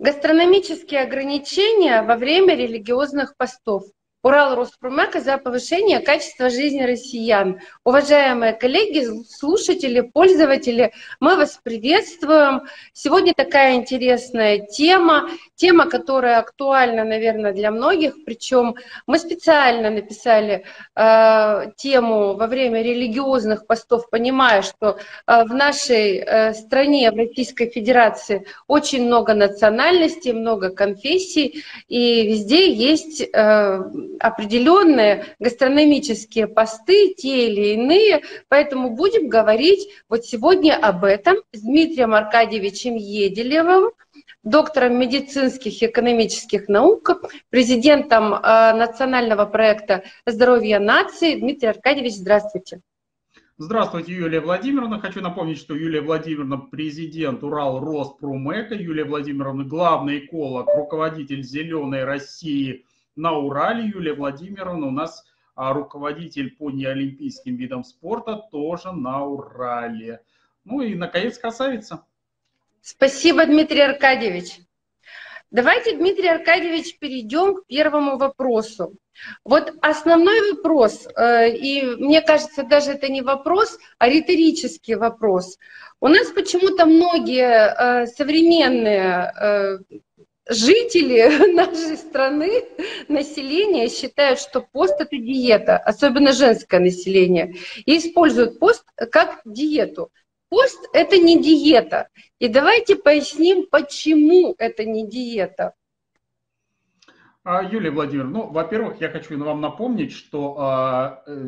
Гастрономические ограничения во время религиозных постов. Урал Роспромека за повышение качества жизни россиян. Уважаемые коллеги, слушатели, пользователи, мы вас приветствуем. Сегодня такая интересная тема, тема, которая актуальна, наверное, для многих. Причем мы специально написали э, тему во время религиозных постов, понимая, что э, в нашей э, стране, в Российской Федерации, очень много национальностей, много конфессий, и везде есть э, определенные гастрономические посты, те или иные, поэтому будем говорить вот сегодня об этом с Дмитрием Аркадьевичем Еделевым, доктором медицинских и экономических наук, президентом э, национального проекта «Здоровье нации». Дмитрий Аркадьевич, здравствуйте. Здравствуйте, Юлия Владимировна. Хочу напомнить, что Юлия Владимировна президент Урал Роспромека, Юлия Владимировна главный эколог, руководитель «Зеленой России» на Урале Юлия Владимировна у нас а, руководитель по неолимпийским видам спорта тоже на Урале. Ну и, наконец, красавица. Спасибо, Дмитрий Аркадьевич. Давайте, Дмитрий Аркадьевич, перейдем к первому вопросу. Вот основной вопрос, э, и мне кажется, даже это не вопрос, а риторический вопрос. У нас почему-то многие э, современные э, жители нашей страны, население считают, что пост – это диета, особенно женское население, и используют пост как диету. Пост – это не диета. И давайте поясним, почему это не диета. А, Юлия Владимировна, ну, во-первых, я хочу вам напомнить, что а, э,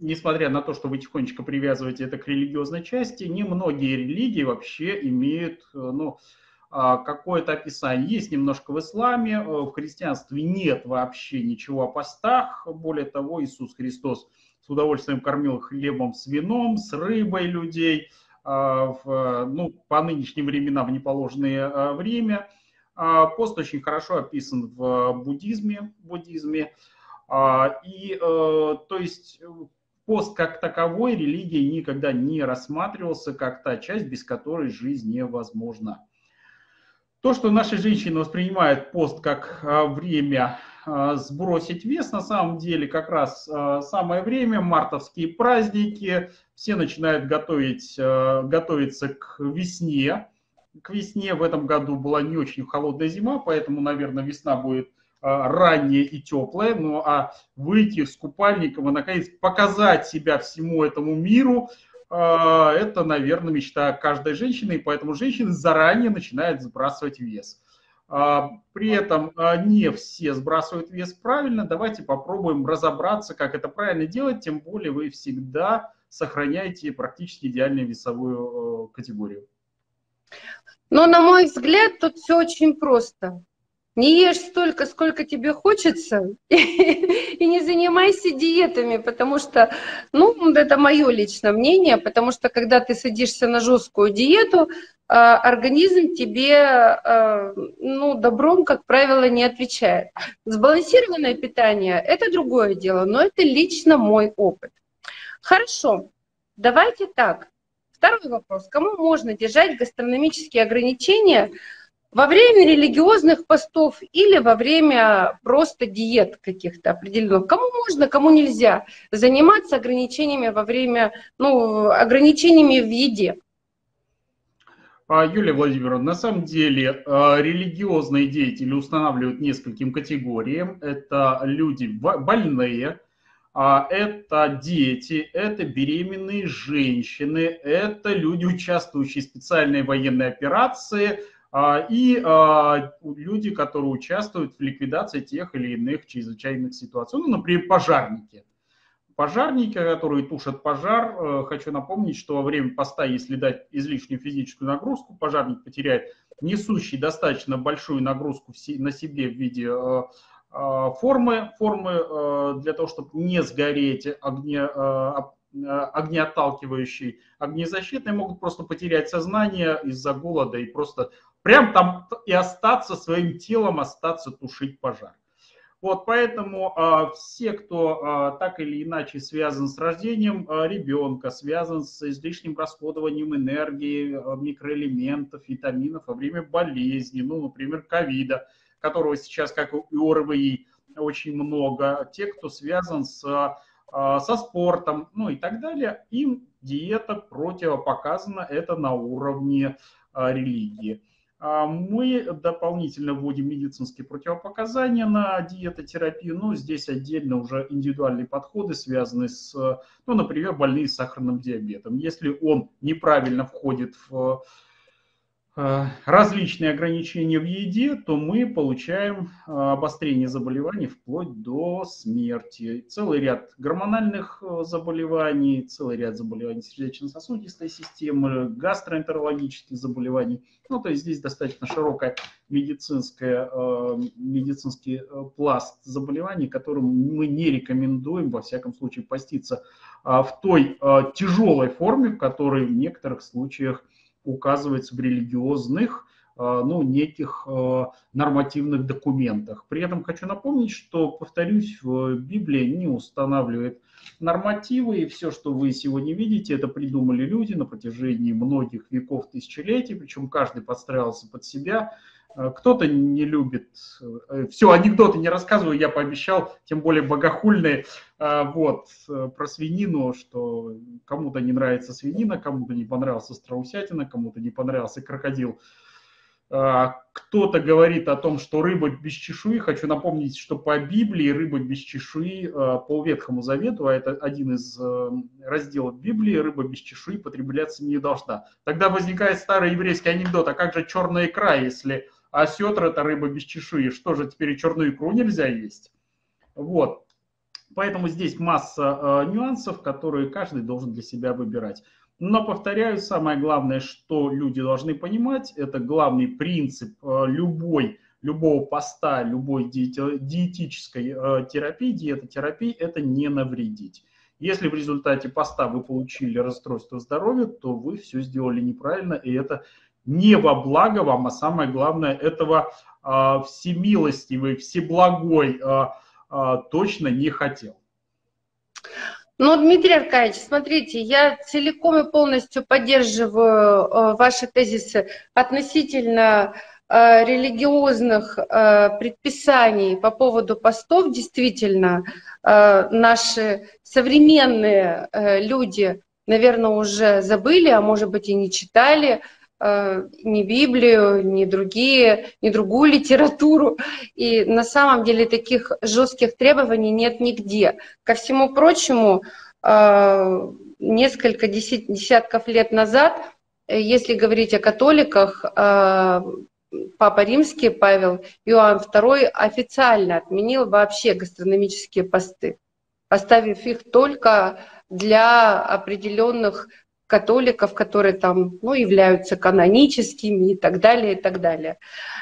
несмотря на то, что вы тихонечко привязываете это к религиозной части, немногие религии вообще имеют, э, ну, а, какое-то описание. Есть немножко в исламе, в христианстве нет вообще ничего о постах. Более того, Иисус Христос с удовольствием кормил хлебом с вином, с рыбой людей а, в, ну, по нынешним временам в неположенное а, время. Пост очень хорошо описан в буддизме. буддизме. И, э, то есть, пост как таковой религии никогда не рассматривался как та часть, без которой жизнь невозможна. То, что наши женщины воспринимают пост как а, время а, сбросить вес, на самом деле как раз а, самое время, мартовские праздники, все начинают готовить, готовиться к весне. К весне в этом году была не очень холодная зима, поэтому, наверное, весна будет ранняя и теплая. Ну а выйти с купальником и, наконец, показать себя всему этому миру – это, наверное, мечта каждой женщины, и поэтому женщины заранее начинают сбрасывать вес. А, при этом а, не все сбрасывают вес правильно. Давайте попробуем разобраться, как это правильно делать, тем более вы всегда сохраняете практически идеальную весовую э, категорию. Но, на мой взгляд, тут все очень просто. Не ешь столько, сколько тебе хочется, и, не занимайся диетами, потому что, ну, это мое личное мнение, потому что когда ты садишься на жесткую диету, а, организм тебе, а, ну, добром, как правило, не отвечает. Сбалансированное питание – это другое дело, но это лично мой опыт. Хорошо, давайте так. Второй вопрос. Кому можно держать гастрономические ограничения – во время религиозных постов или во время просто диет каких-то определенных. Кому можно, кому нельзя заниматься ограничениями во время, ну, ограничениями в еде. А, Юлия Владимировна, на самом деле а, религиозные деятели устанавливают нескольким категориям. Это люди больные, а, это дети, это беременные женщины, это люди, участвующие в специальной военной операции – и а, люди, которые участвуют в ликвидации тех или иных чрезвычайных ситуаций. Ну, например, пожарники. Пожарники, которые тушат пожар, э, хочу напомнить, что во время поста, если дать излишнюю физическую нагрузку, пожарник потеряет несущий достаточно большую нагрузку на себе в виде э, э, формы, формы для того, чтобы не сгореть огне, огнеотталкивающий, огнезащитный, могут просто потерять сознание из-за голода и просто прям там и остаться своим телом, остаться тушить пожар. Вот поэтому э, все, кто э, так или иначе связан с рождением э, ребенка, связан с излишним расходованием энергии, э, микроэлементов, витаминов во время болезни, ну, например, ковида, которого сейчас, как и ОРВИ, очень много, те, кто связан с, э, со спортом, ну и так далее, им диета противопоказана, это на уровне э, религии. А мы дополнительно вводим медицинские противопоказания на диетотерапию, но здесь отдельно уже индивидуальные подходы, связанные с, ну, например, больные с сахарным диабетом. Если он неправильно входит в различные ограничения в еде, то мы получаем э, обострение заболеваний вплоть до смерти. Целый ряд гормональных э, заболеваний, целый ряд заболеваний сердечно-сосудистой системы, гастроэнтерологических заболеваний. Ну, то есть здесь достаточно широкая медицинская, медицинский пласт заболеваний, которым мы не рекомендуем, во всяком случае, поститься в той тяжелой форме, в которой в некоторых случаях указывается в религиозных э, ну, неких э, нормативных документах. При этом хочу напомнить, что, повторюсь, в Библии не устанавливает нормативы, и все, что вы сегодня видите, это придумали люди на протяжении многих веков, тысячелетий, причем каждый подстраивался под себя, кто-то не любит, э, все, анекдоты не рассказываю, я пообещал, тем более богохульные, э, вот, про свинину, что кому-то не нравится свинина, кому-то не понравился страусятина, кому-то не понравился крокодил. Кто-то говорит о том, что рыба без чешуи. Хочу напомнить, что по Библии рыба без чешуи по Ветхому Завету, а это один из разделов Библии, рыба без чешуи потребляться не должна. Тогда возникает старый еврейский анекдот, а как же черная икра, если а сетр это рыба без чешуи. Что же, теперь и черную икру нельзя есть? Вот. Поэтому здесь масса э, нюансов, которые каждый должен для себя выбирать. Но, повторяю, самое главное, что люди должны понимать, это главный принцип э, любой, любого поста, любой диетической э, терапии, диетотерапии, это не навредить. Если в результате поста вы получили расстройство здоровья, то вы все сделали неправильно, и это не во благо вам, а самое главное, этого э, всемилостивый, всеблагой э, э, точно не хотел. Ну, Дмитрий Аркадьевич, смотрите, я целиком и полностью поддерживаю ваши тезисы относительно религиозных предписаний по поводу постов. Действительно, наши современные люди, наверное, уже забыли, а может быть и не читали ни Библию, ни другие, ни другую литературу. И на самом деле таких жестких требований нет нигде. Ко всему прочему, э, несколько десятков лет назад, э, если говорить о католиках, Папа Римский Павел Иоанн II официально отменил вообще гастрономические посты, оставив их только для определенных католиков, которые там ну, являются каноническими и так далее, и так далее.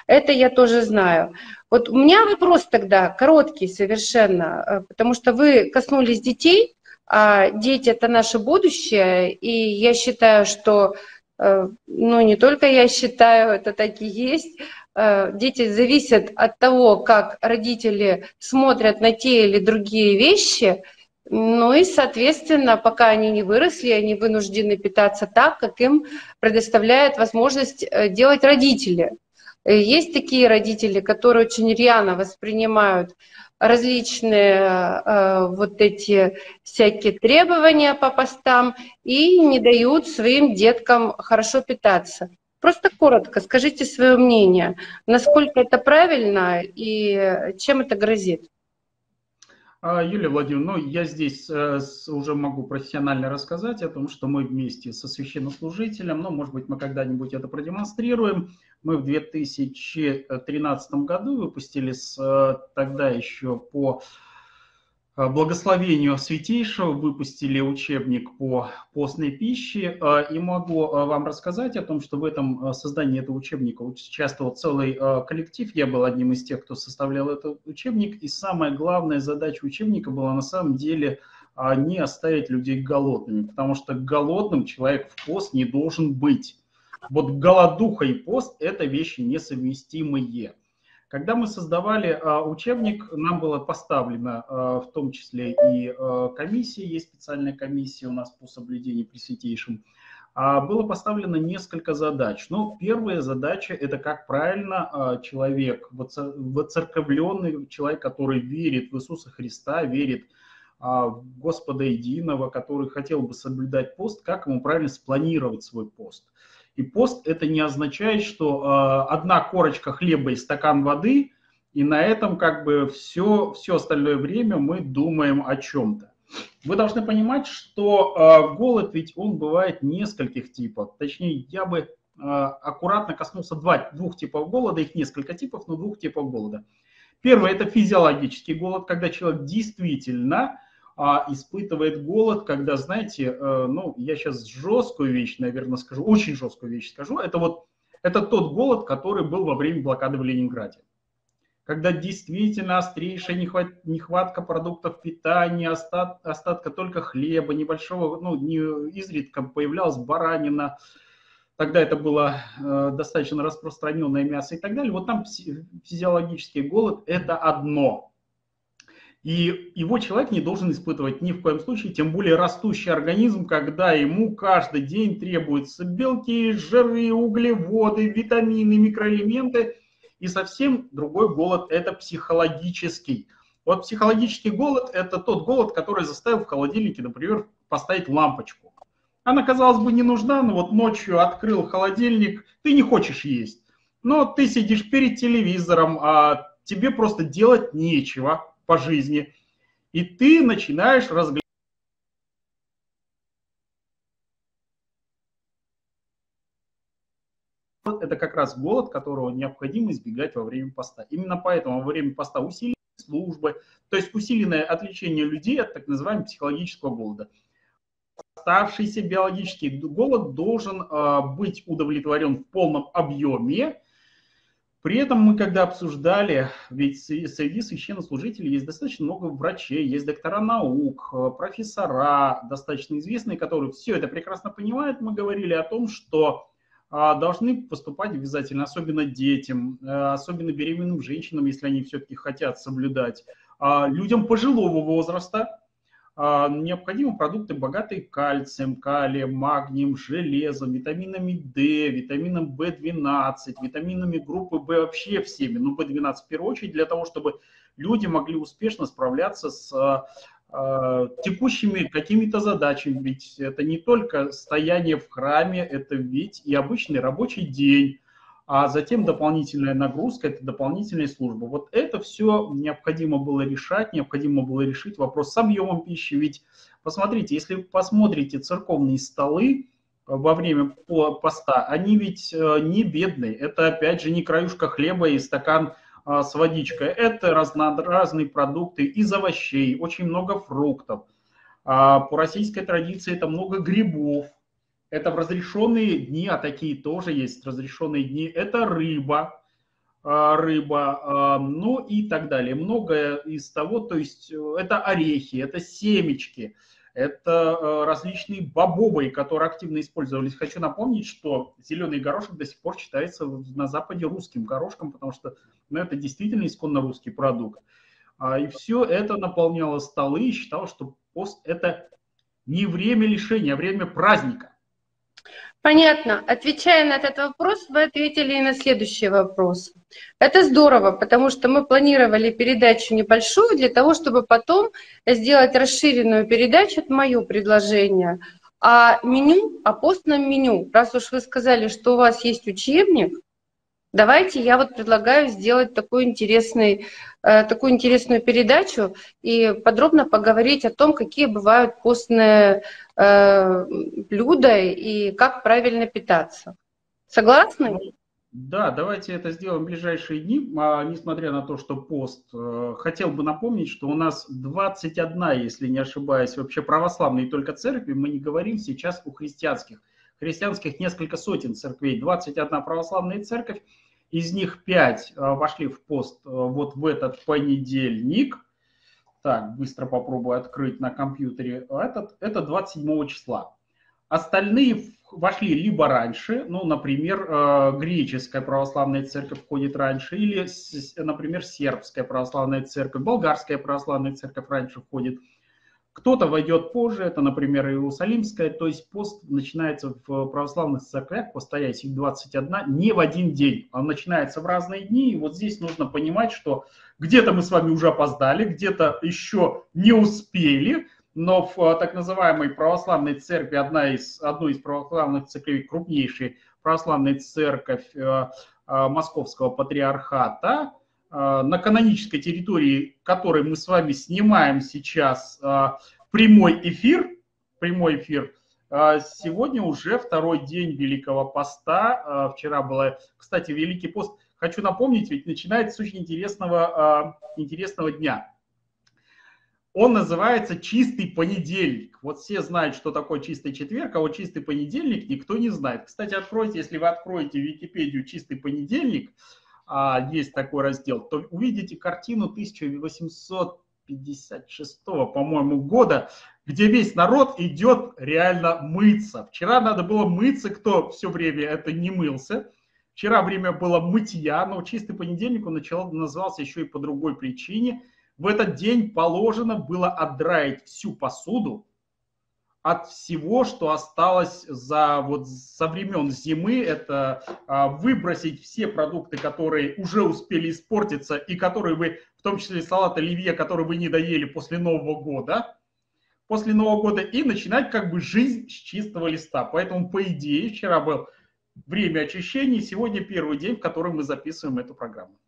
Это я тоже знаю. Вот у меня вопрос тогда короткий совершенно, э, потому что вы коснулись детей, а дети это наше будущее, и я считаю, что, э, ну не только я считаю, это так и есть, э, дети зависят от того, как родители смотрят на те или другие вещи – ну и, соответственно, пока они не выросли, они вынуждены питаться так, как им предоставляет возможность э, делать родители. Э, есть такие родители, которые очень рьяно воспринимают различные э, вот эти всякие требования по постам и не дают своим деткам хорошо питаться. Просто коротко скажите свое мнение, насколько это правильно и чем это грозит. А, Юлия Владимировна, ну, я здесь э, уже могу профессионально рассказать о том, что мы вместе со священнослужителем, ну, может быть, мы когда-нибудь это продемонстрируем. Мы в 2013 году выпустили с, э, тогда еще по благословению Святейшего выпустили учебник по постной пище. Э, и могу э, вам рассказать о том, что в этом создании этого учебника участвовал целый коллектив. Я был одним из тех, кто составлял этот учебник. И самая главная задача учебника была на самом деле не оставить людей голодными, потому что голодным человек в пост не должен быть. Вот голодуха и пост – это вещи несовместимые. Когда мы создавали учебник, нам было поставлено в том числе и комиссия, есть специальная комиссия у нас по соблюдению при святейшем, было поставлено несколько задач. Ну, первая задача – это как правильно человек, воцерковленный человек, который верит в Иисуса Христа, верит в а, Господа Единого, который хотел бы соблюдать пост, как ему правильно спланировать свой пост. И пост это не означает, что э, одна корочка хлеба и стакан воды, и на этом как бы все, все остальное время мы думаем о чем-то. Вы должны понимать, что э, голод ведь он бывает нескольких типов. Точнее, я бы э, аккуратно коснулся два, двух типов голода, их несколько типов, но двух типов голода. Первый – это физиологический голод, когда человек действительно а, испытывает голод, когда, знаете, э, ну, я сейчас жесткую вещь, наверное, скажу, очень жесткую вещь скажу, это вот, это тот голод, который был во время блокады в Ленинграде. Когда действительно острейшая нехватка продуктов питания, остат, остатка только хлеба, небольшого, ну, не, изредка появлялась баранина, тогда это было э, достаточно распространенное мясо и так далее. Вот там физиологический голод – это одно – и его человек не должен испытывать ни в коем случае, тем более растущий организм, когда ему каждый день требуются белки, жиры, углеводы, витамины, микроэлементы. И совсем другой голод – это психологический. Вот психологический голод – это тот голод, который заставил в холодильнике, например, поставить лампочку. Она, казалось бы, не нужна, но вот ночью открыл холодильник, ты не хочешь есть. Но ты сидишь перед телевизором, а тебе просто делать нечего по жизни, и ты начинаешь разглядывать это как раз голод, которого необходимо избегать во время поста. Именно поэтому во время поста усиленные службы, то есть усиленное отвлечение людей от так называемого психологического голода. Оставшийся биологический голод должен э, быть удовлетворен в полном объеме, при этом мы когда обсуждали, ведь среди священнослужителей есть достаточно много врачей, есть доктора наук, э, профессора достаточно известные, которые все это прекрасно понимают, мы говорили о том, что а, должны поступать обязательно, особенно детям, э, особенно беременным женщинам, если они все-таки хотят соблюдать, а, людям пожилого возраста, необходимы продукты, богатые кальцием, калием, магнием, железом, витаминами D, витамином В12, витаминами группы В вообще всеми, ну В12 в первую очередь, для того, чтобы люди могли успешно справляться с э, текущими какими-то задачами. Ведь это не только стояние в храме, это ведь и обычный рабочий день, а затем дополнительная нагрузка, это дополнительная служба. Вот это все необходимо было решать, необходимо было решить вопрос с объемом пищи. Ведь посмотрите, если посмотрите церковные столы во время поста, они ведь э, не бедные. Это опять же не краюшка хлеба и стакан а, с водичкой. Это разнообразные продукты из овощей, очень много фруктов. А по российской традиции это много грибов, это в разрешенные дни, а такие тоже есть разрешенные дни, это рыба, а, рыба, а, ну и так далее. Многое из того, то есть э, это орехи, это семечки, это э, различные бобовые, которые активно использовались. Хочу напомнить, что зеленый горошек до сих пор считается на Западе русским горошком, потому что ну, это действительно исконно русский продукт. А, и все это наполняло столы и считалось, что пост – это не время лишения, а время праздника. Понятно. Отвечая на этот вопрос, вы ответили и на следующий вопрос. Это здорово, потому что мы планировали передачу небольшую для того, чтобы потом сделать расширенную передачу. Это мое предложение. А меню, о постном меню. Раз уж вы сказали, что у вас есть учебник, Давайте я вот предлагаю сделать такой интересный, э, такую интересную передачу и подробно поговорить о том, какие бывают постные э, блюда и как правильно питаться. Согласны? Да, давайте это сделаем в ближайшие дни. А, несмотря на то, что пост, э, хотел бы напомнить, что у нас 21, если не ошибаюсь, вообще православные только церкви. Мы не говорим сейчас о христианских. Христианских несколько сотен церквей, 21 православная церковь из них 5 э, вошли в пост э, вот в этот понедельник. Так, быстро попробую открыть на компьютере. Этот, это 27 числа. Остальные вошли либо раньше, ну, например, э, греческая православная церковь входит раньше, или, например, сербская православная церковь, болгарская православная церковь раньше входит. Кто-то войдет позже, это, например, Иерусалимская, то есть пост начинается в православных церквях, постоять их 21, не в один день, он начинается в разные дни, и вот здесь нужно понимать, что где-то мы с вами уже опоздали, где-то еще не успели, но в э, так называемой православной церкви, одна из, одной из православных церквей, крупнейшей православной церковь э, э, Московского патриархата, на канонической территории, которой мы с вами снимаем сейчас прямой эфир, прямой эфир, сегодня уже второй день Великого Поста. Вчера было, кстати, Великий пост, хочу напомнить, ведь начинается с очень интересного, интересного дня – он называется чистый понедельник. Вот все знают, что такое чистый четверг, а вот чистый понедельник никто не знает. Кстати, откройте, если вы откроете Википедию чистый понедельник, а, есть такой раздел, то увидите картину 1856, по-моему, года, где весь народ идет реально мыться. Вчера надо было мыться, кто все время это не мылся. Вчера время было мытья, но чистый понедельник он начал, назывался еще и по другой причине – в этот день положено было отдраить всю посуду от всего, что осталось за, вот, со времен зимы. Это а, выбросить все продукты, которые уже успели испортиться и которые вы, в том числе салат оливье, который вы не доели после Нового года, после Нового года, и начинать как бы жизнь с чистого листа. Поэтому, по идее, вчера был время очищения, сегодня первый день, в который мы записываем эту программу.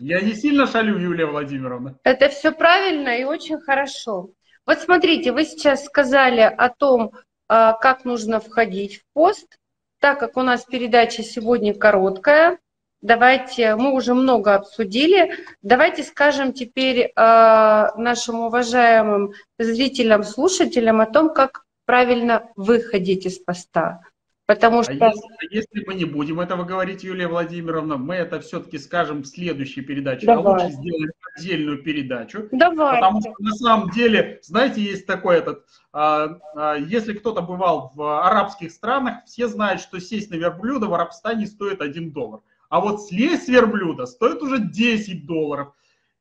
Я не сильно шалю, Юлия Владимировна. Это все правильно и очень хорошо. Вот смотрите, вы сейчас сказали о том, а, как нужно входить в пост. Так как у нас передача сегодня короткая, давайте, мы уже много обсудили, давайте скажем теперь а, нашим уважаемым зрителям, слушателям о том, как правильно выходить из поста. Потому а что... А если, если мы не будем этого говорить, Юлия Владимировна, мы это все-таки скажем в следующей передаче. Давай. А лучше сделаем отдельную передачу. Давай. Потому что на самом деле, знаете, есть такой этот... А, а, если кто-то бывал в арабских странах, все знают, что сесть на верблюда в Арабстане стоит 1 доллар. А вот слезть с верблюда стоит уже 10 долларов.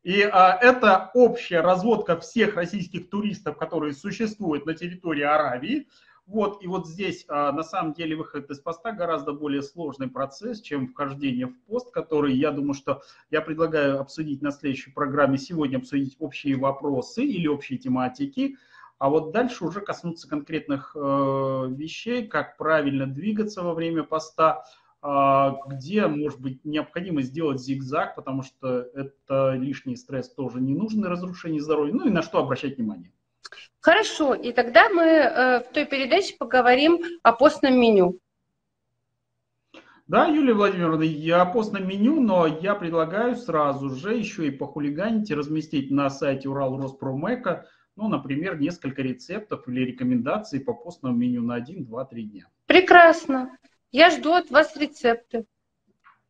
И а, это общая разводка всех российских туристов, которые существуют на территории Аравии. Вот, и вот здесь а, на самом деле выход из поста гораздо более сложный процесс, чем вхождение в пост, который, я думаю, что я предлагаю обсудить на следующей программе, сегодня обсудить общие вопросы или общие тематики, а вот дальше уже коснуться конкретных э, вещей, как правильно двигаться во время поста, э, где, может быть, необходимо сделать зигзаг, потому что это лишний стресс тоже не нужен, разрушение здоровья, ну и на что обращать внимание. Хорошо, и тогда мы э, в той передаче поговорим о постном меню. Да, Юлия Владимировна, я постном меню, но я предлагаю сразу же еще и похулиганить и разместить на сайте Урал Роспромека, ну, например, несколько рецептов или рекомендаций по постному меню на 1, 2, 3 дня. Прекрасно. Я жду от вас рецепты.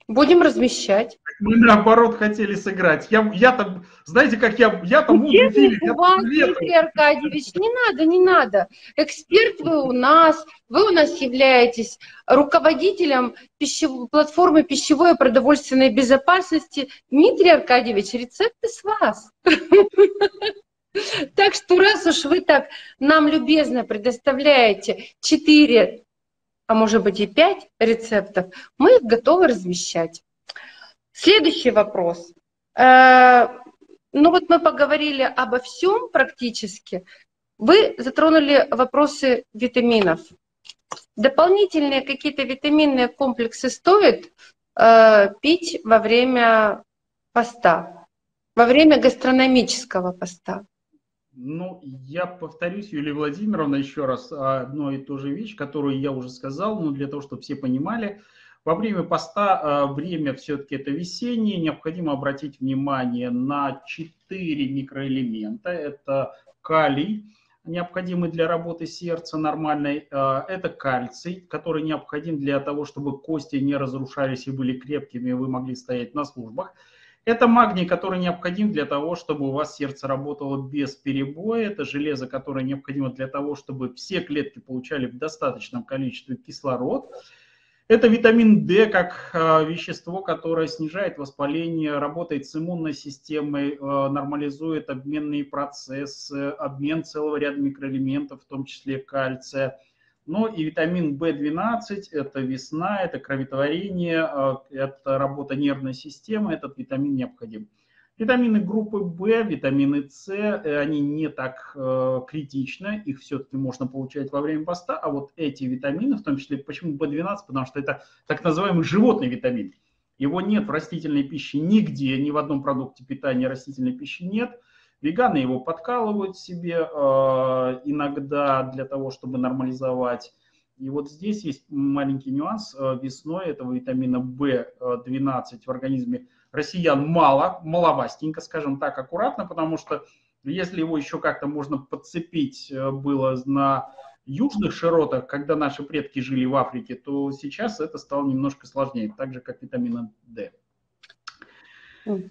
Будем размещать. Мы наоборот хотели сыграть. Я, я там, знаете, как я, я там мудрый фильм. У вас, Дмитрий Аркадьевич, не надо, не надо. Эксперт вы у нас, вы у нас являетесь руководителем пищев... платформы пищевой и продовольственной безопасности. Дмитрий Аркадьевич, рецепты с вас. Так что раз уж вы так нам любезно предоставляете четыре а может быть и 5 рецептов, мы их готовы размещать. Следующий вопрос. Э, ну вот мы поговорили обо всем практически. Вы затронули вопросы витаминов. Дополнительные какие-то витаминные комплексы стоит э, пить во время поста, во время гастрономического поста? Ну, я повторюсь, Юлия Владимировна, еще раз одно и то же вещь, которую я уже сказал, но для того, чтобы все понимали, во время поста а, время все-таки это весеннее, необходимо обратить внимание на четыре микроэлемента. Это калий, необходимый для работы сердца нормальной. А, это кальций, который необходим для того, чтобы кости не разрушались и были крепкими, и вы могли стоять на службах. Это магний, который необходим для того, чтобы у вас сердце работало без перебоя. Это железо, которое необходимо для того, чтобы все клетки получали в достаточном количестве кислород. Это витамин D как э, вещество, которое снижает воспаление, работает с иммунной системой, э, нормализует обменные процессы, обмен целого ряда микроэлементов, в том числе кальция. Ну и витамин В12 – это весна, это кроветворение, э, это работа нервной системы, этот витамин необходим. Витамины группы В, витамины С, э, они не так э, критичны, их все-таки можно получать во время поста, а вот эти витамины, в том числе, почему В12, потому что это так называемый животный витамин. Его нет в растительной пище нигде, ни в одном продукте питания растительной пищи нет. Веганы его подкалывают себе э, иногда для того, чтобы нормализовать. И вот здесь есть маленький нюанс. Э, весной этого витамина В12 в организме россиян мало, маловастенько, скажем так, аккуратно, потому что если его еще как-то можно подцепить э, было на южных широтах, когда наши предки жили в Африке, то сейчас это стало немножко сложнее, так же, как витамина D.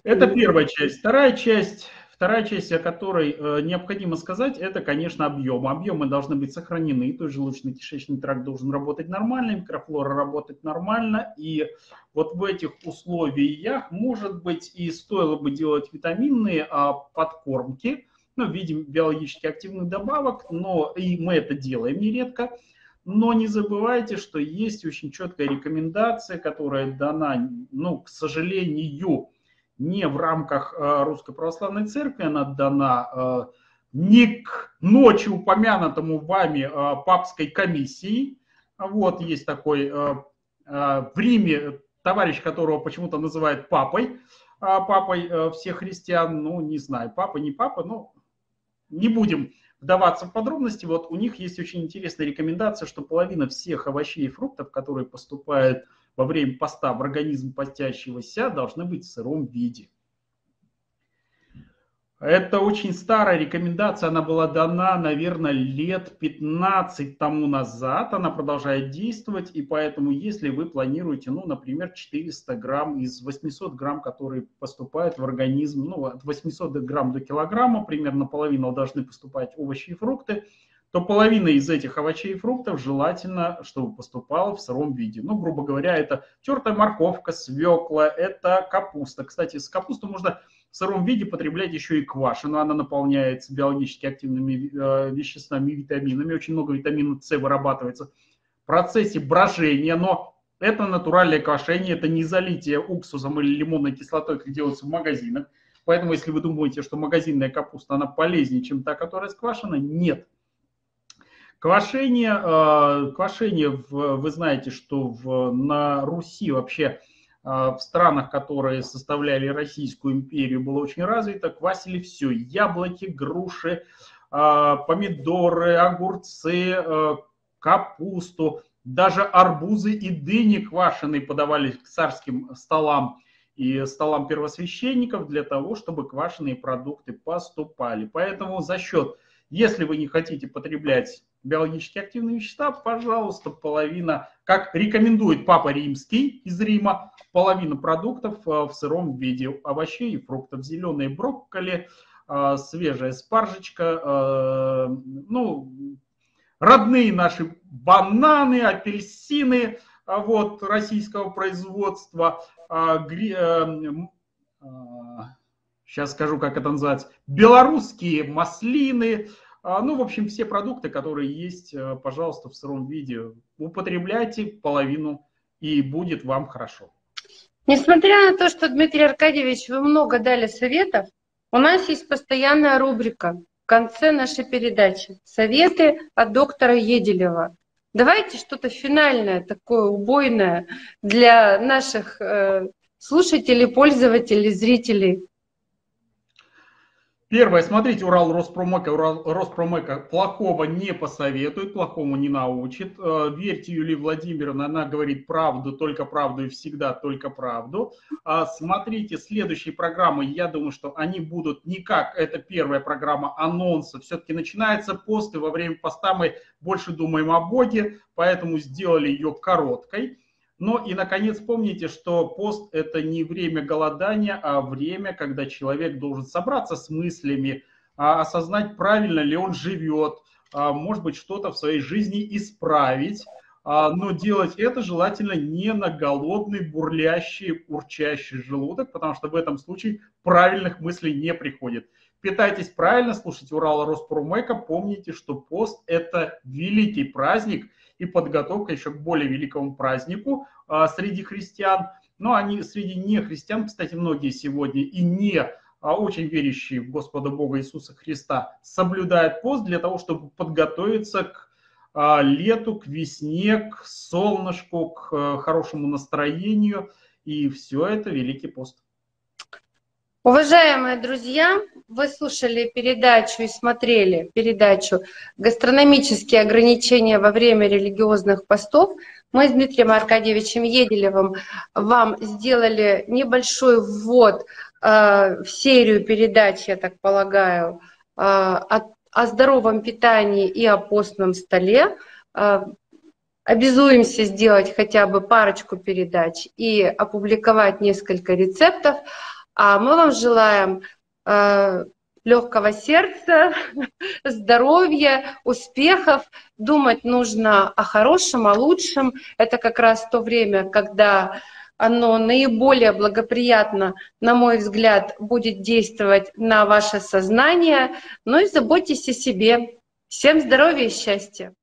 Это первая часть. Вторая часть Вторая часть, о которой э, необходимо сказать, это, конечно, объем. Объемы должны быть сохранены, то есть желудочно-кишечный тракт должен работать нормально, микрофлора работать нормально. И вот в этих условиях, может быть, и стоило бы делать витаминные а, подкормки, ну, в виде биологически активных добавок, но и мы это делаем нередко. Но не забывайте, что есть очень четкая рекомендация, которая дана, ну, к сожалению, не в рамках э, Русской Православной Церкви, она дана э, не к ночи упомянутому вами э, папской комиссии. Вот есть такой в Риме товарищ, которого почему-то называют папой, папой всех христиан, ну, не знаю, папа, не папа, но не будем вдаваться в подробности. Вот у них есть очень интересная рекомендация, что половина всех овощей и фруктов, которые поступают во время поста в организм постящегося должны быть в сыром виде. Это очень старая рекомендация, она была дана, наверное, лет 15 тому назад, она продолжает действовать, и поэтому, если вы планируете, ну, например, 400 грамм из 800 грамм, которые поступают в организм, ну, от 800 грамм до килограмма, примерно половину должны поступать овощи и фрукты, то половина из этих овощей и фруктов желательно, чтобы поступала в сыром виде. Ну, грубо говоря, это тертая морковка, свекла, это капуста. Кстати, с капустой можно в сыром виде потреблять еще и квашеную. Она наполняется биологически активными э, веществами, витаминами. Очень много витамина С вырабатывается в процессе брожения, но это натуральное квашение, это не залитие уксусом или лимонной кислотой, как делается в магазинах. Поэтому, если вы думаете, что магазинная капуста, она полезнее, чем та, которая сквашена, нет. Квашение, э, квашение вы знаете, что в, на Руси вообще э, в странах, которые составляли Российскую империю, было очень развито, квасили все. Яблоки, груши, э, помидоры, огурцы, капусту, даже арбузы и дыни квашеные подавались к царским столам и столам первосвященников для того, чтобы квашеные продукты поступали. Поэтому за счет, если вы не хотите потреблять биологически активные вещества, пожалуйста, половина, как рекомендует Папа Римский из Рима, половина продуктов э, в сыром виде овощей и фруктов, зеленые брокколи, э, свежая спаржечка, э, ну, родные наши бананы, апельсины, вот, российского производства, сейчас скажу, как это называется, белорусские маслины, ну, в общем, все продукты, которые есть, э, пожалуйста, в сыром виде, употребляйте половину, и будет вам хорошо. Несмотря на то, что, Дмитрий Аркадьевич, вы много дали советов, у нас есть постоянная рубрика в конце нашей передачи «Советы от доктора Еделева». Давайте что-то финальное, такое убойное для наших э, слушателей, пользователей, зрителей. Первое, смотрите, Урал Роспромека. Урал Роспромека плохого не посоветует, плохому не научит. Э, верьте Юлии Владимировне, она говорит правду, только правду и всегда только правду. А смотрите следующие программы, я думаю, что они будут не как, это первая программа анонса, все-таки начинается пост, и во время поста мы больше думаем о Боге, поэтому сделали ее короткой. Но и, наконец, помните, что пост – это не время голодания, а время, когда человек должен собраться с мыслями, а, осознать, правильно ли он живет, а, может быть, что-то в своей жизни исправить, а, но делать это желательно не на голодный, бурлящий, урчащий желудок, потому что в этом случае правильных мыслей не приходит. Питайтесь правильно, слушайте Урала Роспромека, помните, что пост – это великий праздник и подготовка еще к более великому празднику а, среди христиан. Но они среди нехристиан, кстати, многие сегодня и не а очень верящие в Господа Бога Иисуса Христа соблюдают пост для того, чтобы подготовиться к а, лету, к весне, к солнышку, к э, хорошему настроению. И все это Великий пост. Уважаемые друзья, вы слушали передачу и смотрели передачу «Гастрономические ограничения во время религиозных постов». Мы с Дмитрием Аркадьевичем Еделевым вам сделали небольшой ввод э, в серию передач, я так полагаю, э, о, о здоровом питании и о постном столе. Э, обязуемся сделать хотя бы парочку передач и опубликовать несколько рецептов. А мы вам желаем э, легкого сердца, здоровья, успехов. Думать нужно о хорошем, о лучшем. Это как раз то время, когда оно наиболее благоприятно, на мой взгляд, будет действовать на ваше сознание. Ну и заботьтесь о себе. Всем здоровья и счастья!